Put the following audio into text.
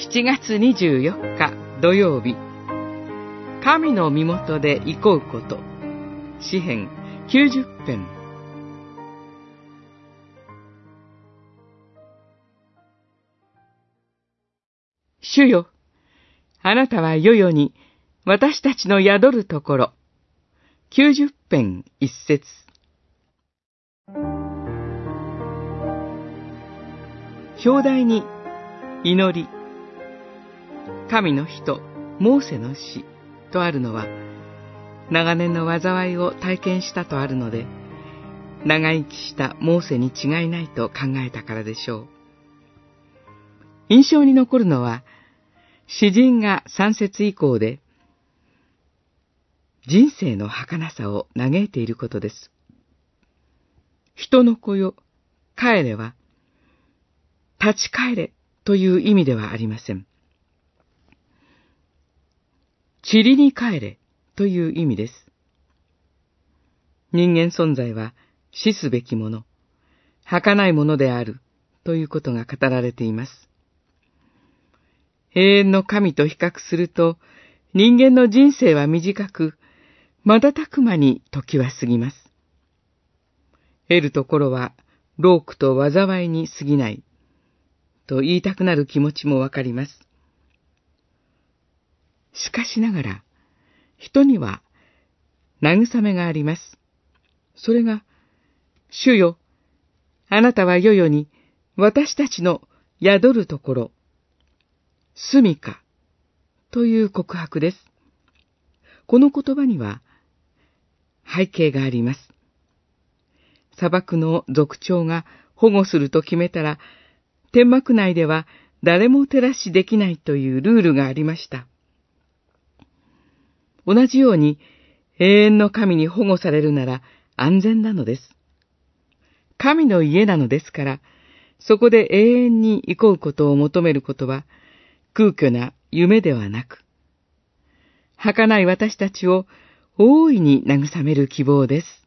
7月24日土曜日。神の身元で行こうこと。詩編90編。主よあなたは世々に私たちの宿るところ。90編一節。表題に祈り、神の人、モーセの死とあるのは、長年の災いを体験したとあるので、長生きしたモーセに違いないと考えたからでしょう。印象に残るのは、詩人が三節以降で、人生の儚さを嘆いていることです。人の子よ、帰れは、立ち返れという意味ではありません。塵に帰れという意味です。人間存在は死すべきもの、儚いものであるということが語られています。永遠の神と比較すると、人間の人生は短く、瞬く間に時は過ぎます。得るところは、労苦と災いに過ぎない。と言いたくなる気持ちもわかります。しかしながら、人には慰めがあります。それが、主よ、あなたは世々に私たちの宿るところ、住みか、という告白です。この言葉には背景があります。砂漠の族長が保護すると決めたら天幕内では誰も照らしできないというルールがありました。同じように永遠の神に保護されるなら安全なのです。神の家なのですから、そこで永遠に行こうことを求めることは空虚な夢ではなく、儚い私たちを大いに慰める希望です。